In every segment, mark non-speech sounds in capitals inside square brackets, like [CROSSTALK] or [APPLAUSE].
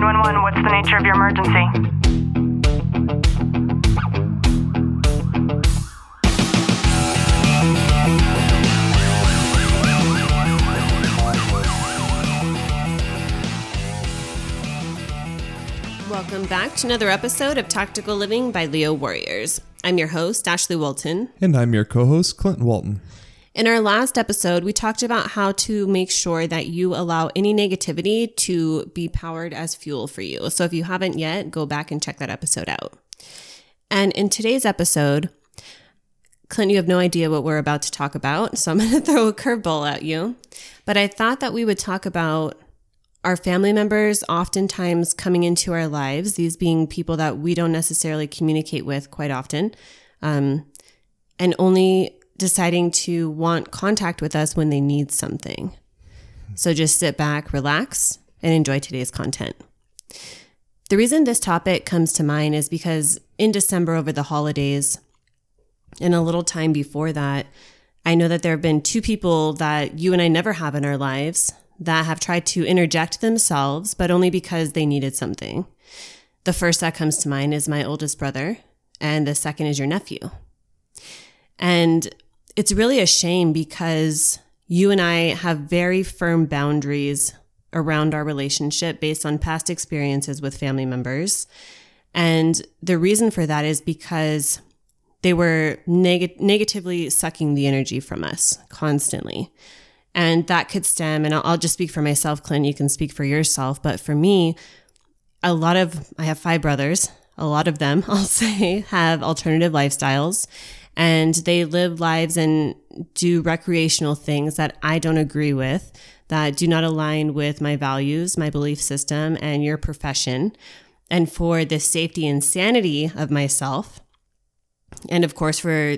911, what's the nature of your emergency? Welcome back to another episode of Tactical Living by Leo Warriors. I'm your host, Ashley Walton. And I'm your co host, Clinton Walton. In our last episode, we talked about how to make sure that you allow any negativity to be powered as fuel for you. So if you haven't yet, go back and check that episode out. And in today's episode, Clint, you have no idea what we're about to talk about, so I'm [LAUGHS] going to throw a curveball at you. But I thought that we would talk about our family members oftentimes coming into our lives, these being people that we don't necessarily communicate with quite often, um, and only deciding to want contact with us when they need something. So just sit back, relax, and enjoy today's content. The reason this topic comes to mind is because in December over the holidays, and a little time before that, I know that there have been two people that you and I never have in our lives that have tried to interject themselves, but only because they needed something. The first that comes to mind is my oldest brother, and the second is your nephew. And it's really a shame because you and I have very firm boundaries around our relationship based on past experiences with family members. And the reason for that is because they were neg- negatively sucking the energy from us constantly. And that could stem, and I'll, I'll just speak for myself, Clint, you can speak for yourself. But for me, a lot of, I have five brothers, a lot of them, [LAUGHS] I'll say, have alternative lifestyles and they live lives and do recreational things that I don't agree with, that do not align with my values, my belief system, and your profession. And for the safety and sanity of myself, and of course, for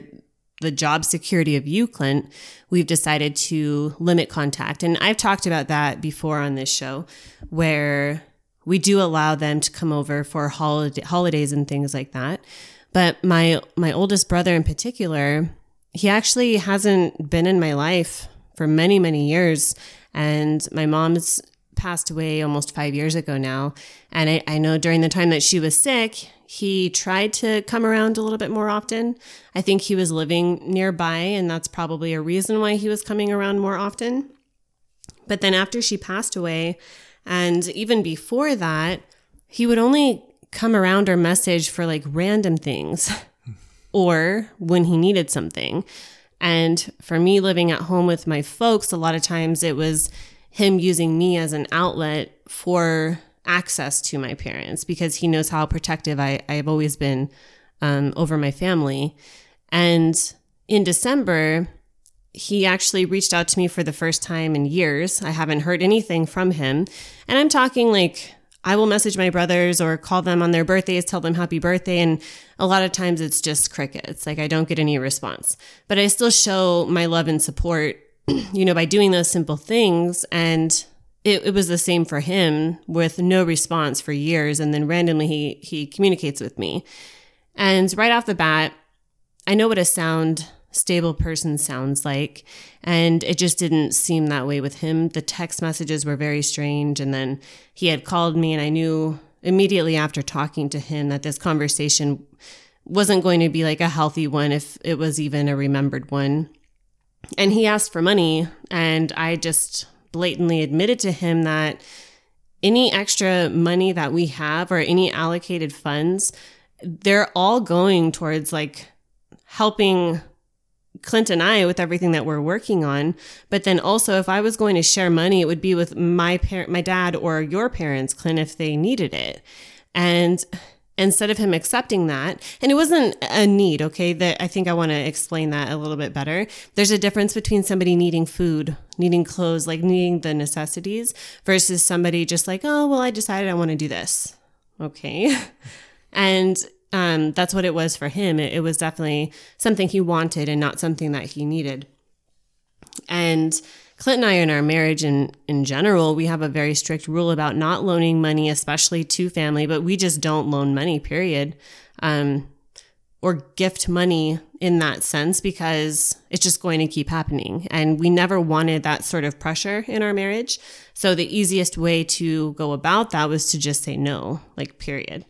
the job security of you, Clint, we've decided to limit contact. And I've talked about that before on this show, where we do allow them to come over for holiday, holidays and things like that. But my my oldest brother in particular, he actually hasn't been in my life for many many years, and my mom's passed away almost five years ago now. And I, I know during the time that she was sick, he tried to come around a little bit more often. I think he was living nearby, and that's probably a reason why he was coming around more often. But then after she passed away, and even before that, he would only come around or message for like random things [LAUGHS] or when he needed something. And for me living at home with my folks, a lot of times it was him using me as an outlet for access to my parents because he knows how protective I, I've always been um, over my family. And in December, he actually reached out to me for the first time in years. I haven't heard anything from him. And I'm talking like I will message my brothers or call them on their birthdays, tell them happy birthday. And a lot of times it's just crickets. Like I don't get any response, but I still show my love and support, [CLEARS THROAT] you know, by doing those simple things. And it, it was the same for him with no response for years. And then randomly he, he communicates with me. And right off the bat, I know what a sound stable person sounds like. And it just didn't seem that way with him. The text messages were very strange. And then he had called me, and I knew immediately after talking to him that this conversation wasn't going to be like a healthy one if it was even a remembered one. And he asked for money, and I just blatantly admitted to him that any extra money that we have or any allocated funds, they're all going towards like helping Clint and I with everything that we're working on. But then also, if I was going to share money, it would be with my parent, my dad, or your parents, Clint, if they needed it. And instead of him accepting that, and it wasn't a need, okay? That I think I want to explain that a little bit better. There's a difference between somebody needing food, needing clothes, like needing the necessities, versus somebody just like, oh, well, I decided I want to do this. Okay. [LAUGHS] and um, that's what it was for him. It, it was definitely something he wanted and not something that he needed. And Clint and I, in our marriage and in general, we have a very strict rule about not loaning money, especially to family, but we just don't loan money, period. Um, or gift money in that sense because it's just going to keep happening. And we never wanted that sort of pressure in our marriage. So the easiest way to go about that was to just say no, like, period.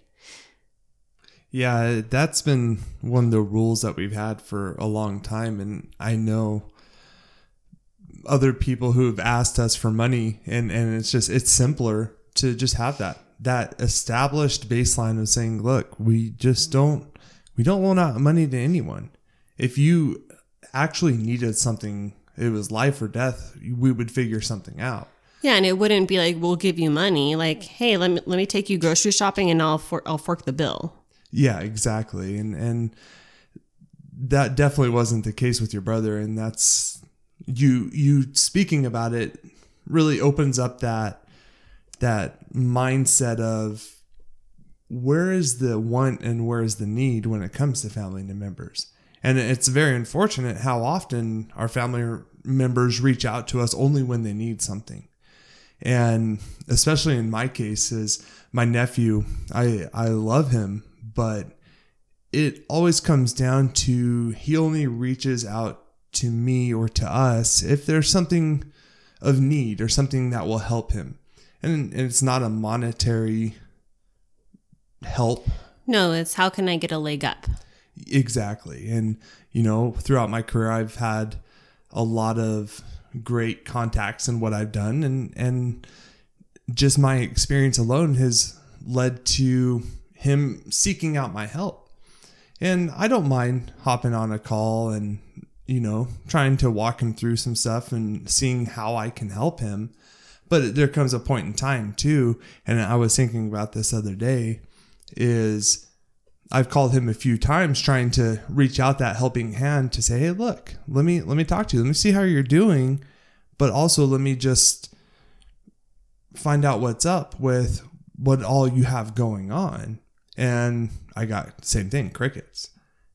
Yeah, that's been one of the rules that we've had for a long time. And I know other people who have asked us for money and, and it's just, it's simpler to just have that, that established baseline of saying, look, we just don't, we don't loan out money to anyone. If you actually needed something, it was life or death, we would figure something out. Yeah, and it wouldn't be like we'll give you money. Like, hey, let me let me take you grocery shopping, and I'll for, I'll fork the bill. Yeah, exactly. And and that definitely wasn't the case with your brother and that's you you speaking about it really opens up that that mindset of where is the want and where is the need when it comes to family members. And it's very unfortunate how often our family members reach out to us only when they need something. And especially in my case is my nephew, I I love him, but it always comes down to he only reaches out to me or to us if there's something of need or something that will help him. And, and it's not a monetary help. No, it's how can I get a leg up? Exactly. And, you know, throughout my career, I've had a lot of great contacts in what I've done. And, and just my experience alone has led to him seeking out my help. And I don't mind hopping on a call and, you know, trying to walk him through some stuff and seeing how I can help him. But there comes a point in time too, and I was thinking about this other day, is I've called him a few times trying to reach out that helping hand to say, "Hey, look, let me let me talk to you. Let me see how you're doing, but also let me just find out what's up with what all you have going on." And I got same thing, crickets.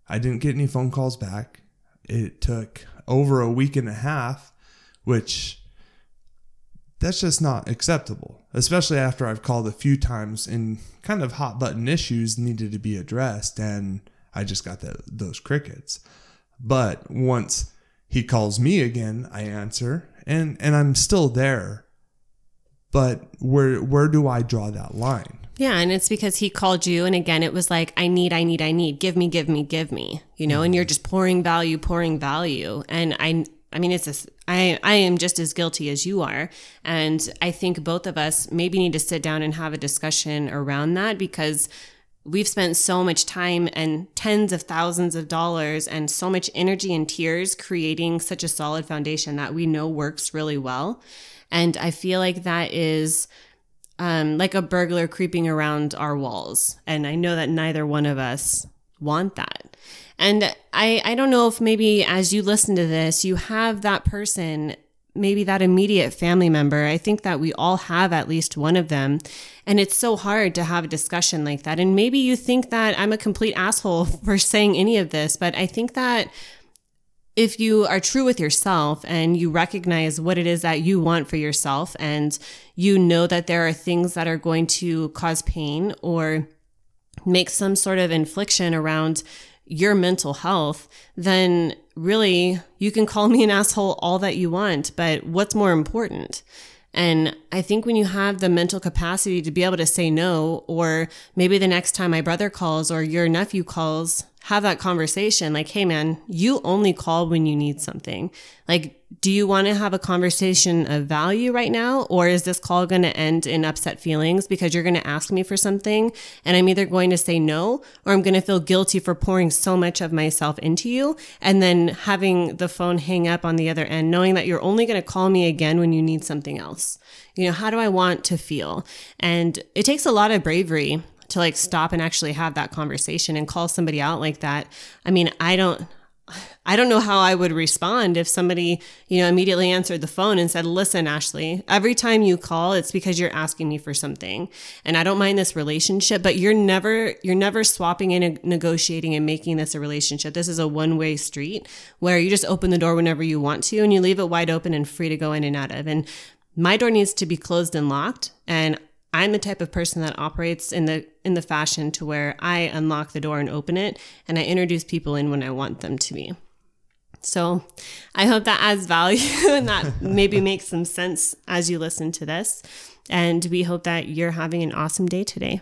I didn't get any phone calls back. It took over a week and a half, which that's just not acceptable, especially after I've called a few times and kind of hot button issues needed to be addressed and I just got the, those crickets. But once he calls me again, I answer and and I'm still there. But where where do I draw that line? Yeah, and it's because he called you and again it was like I need I need I need. Give me give me give me, you know, mm-hmm. and you're just pouring value pouring value. And I I mean it's a, I I am just as guilty as you are. And I think both of us maybe need to sit down and have a discussion around that because we've spent so much time and tens of thousands of dollars and so much energy and tears creating such a solid foundation that we know works really well. And I feel like that is um, like a burglar creeping around our walls. And I know that neither one of us want that. And I, I don't know if maybe as you listen to this, you have that person, maybe that immediate family member. I think that we all have at least one of them. And it's so hard to have a discussion like that. And maybe you think that I'm a complete asshole [LAUGHS] for saying any of this, but I think that if you are true with yourself and you recognize what it is that you want for yourself and you know that there are things that are going to cause pain or make some sort of infliction around your mental health, then really you can call [LAUGHS] me an asshole all that you want. But what's more important? And I think when you have the mental capacity to be able to say no, or maybe the next time my brother calls or your nephew calls, have that conversation like, hey man, you only call when you need something. Like, do you want to have a conversation of value right now? Or is this call going to end in upset feelings because you're going to ask me for something and I'm either going to say no or I'm going to feel guilty for pouring so much of myself into you and then having the phone hang up on the other end, knowing that you're only going to call me again when you need something else. You know, how do I want to feel? And it takes a lot of bravery to like stop and actually have that conversation and call somebody out like that. I mean, I don't I don't know how I would respond if somebody, you know, immediately answered the phone and said, "Listen, Ashley, every time you call, it's because you're asking me for something. And I don't mind this relationship, but you're never you're never swapping and negotiating and making this a relationship. This is a one-way street where you just open the door whenever you want to and you leave it wide open and free to go in and out of. And my door needs to be closed and locked, and I'm the type of person that operates in the in the fashion to where I unlock the door and open it and I introduce people in when I want them to be. So I hope that adds value [LAUGHS] and that maybe makes some sense as you listen to this. And we hope that you're having an awesome day today.